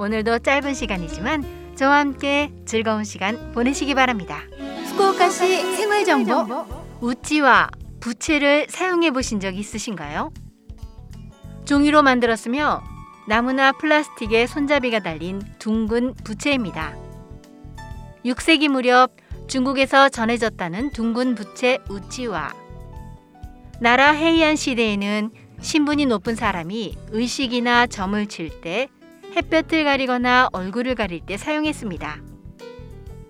오늘도 짧은 시간이지만 저와 함께 즐거운 시간 보내시기 바랍니다. 후쿠오카시 생활 정보 우찌와 부채를 사용해 보신 적 있으신가요? 종이로 만들었으며 나무나 플라스틱에 손잡이가 달린 둥근 부채입니다. 6세기 무렵 중국에서 전해졌다는 둥근 부채 우찌와 나라 헤이안 시대에는 신분이 높은 사람이 의식이나 점을 칠 때 햇볕을 가리거나 얼굴을 가릴 때 사용했습니다.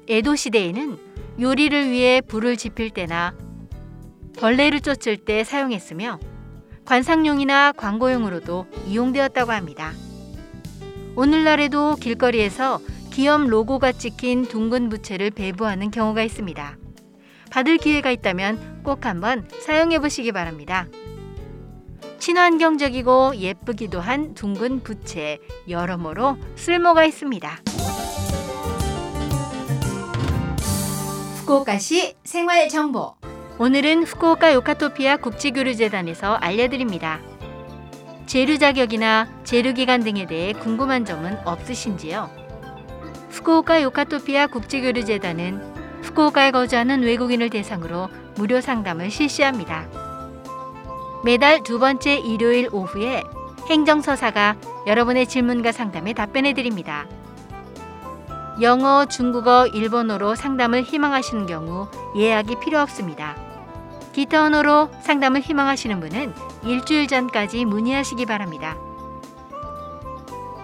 에도 시대에는 요리를 위해 불을 지필 때나 벌레를 쫓을 때 사용했으며 관상용이나 광고용으로도 이용되었다고 합니다. 오늘날에도 길거리에서 기업 로고가 찍힌 둥근 부채를 배부하는 경우가 있습니다. 받을 기회가 있다면 꼭 한번 사용해 보시기 바랍니다. 친환경적이고 예쁘기도 한 둥근 부채 여러모로 쓸모가 있습니다. 후쿠오카시 생활 정보 오늘은 후쿠오카 요카토피아 국제교류재단에서 알려드립니다. 재류 자격이나 재류 기간 등에 대해 궁금한 점은 없으신지요? 후쿠오카 요카토피아 국제교류재단은 후쿠오카에 거주하는 외국인을 대상으로 무료 상담을 실시합니다. 매달 두 번째 일요일 오후에 행정서사가 여러분의 질문과 상담에 답변해 드립니다. 영어, 중국어, 일본어로 상담을 희망하시는 경우 예약이 필요 없습니다. 기타 언어로 상담을 희망하시는 분은 일주일 전까지 문의하시기 바랍니다.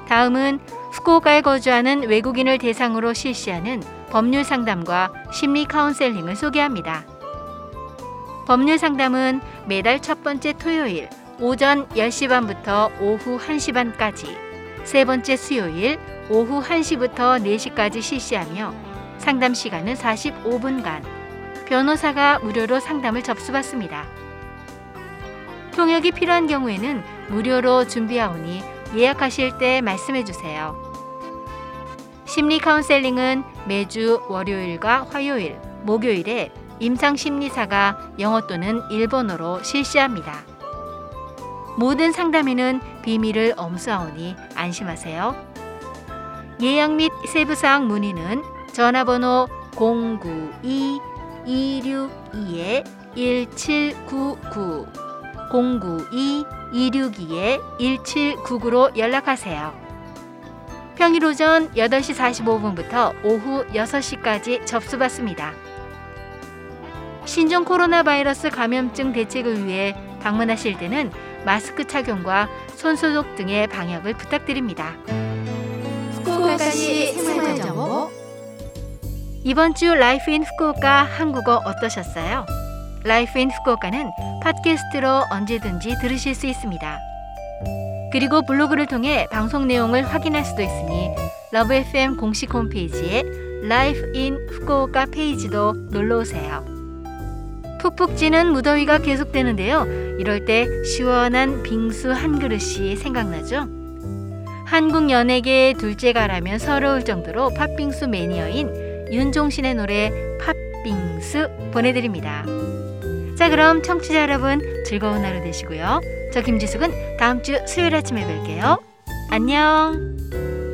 다음은 후쿠오카에 거주하는 외국인을 대상으로 실시하는 법률 상담과 심리 카운셀링을 소개합니다. 법률 상담은 매달 첫 번째 토요일 오전 10시 반부터 오후 1시 반까지, 세 번째 수요일 오후 1시부터 4시까지 실시하며 상담 시간은 45분간 변호사가 무료로 상담을 접수받습니다. 통역이 필요한 경우에는 무료로 준비하오니 예약하실 때 말씀해 주세요. 심리 카운셀링은 매주 월요일과 화요일, 목요일에 임상 심리사가 영어 또는 일본어로 실시합니다. 모든 상담에는 비밀을 엄수하오니 안심하세요. 예약 및 세부사항 문의는 전화번호 092-262-1799 092-262-1799로 연락하세요. 평일 오전 8시 45분부터 오후 6시까지 접수받습니다. 신종 코로나 바이러스 감염증 대책을 위해 방문하실 때는 마스크 착용과 손 소독 등의 방역을 부탁드립니다. 후쿠오카시 생활정보 이번 주 Life in 후쿠오카 한국어 어떠셨어요? Life in 후쿠오카는 팟캐스트로 언제든지 들으실 수 있습니다. 그리고 블로그를 통해 방송 내용을 확인할 수도 있으니 LOVE FM 공식 홈페이지에 Life in 후쿠오카 페이지도 놀러 오세요. 푹푹 찌는 무더위가 계속되는데요. 이럴 때 시원한 빙수 한 그릇이 생각나죠? 한국 연예계의 둘째가라면 서러울 정도로 팥빙수 매니어인 윤종신의 노래 팥빙수 보내드립니다. 자 그럼 청취자 여러분 즐거운 하루 되시고요. 저 김지숙은 다음 주 수요일 아침에 뵐게요. 안녕.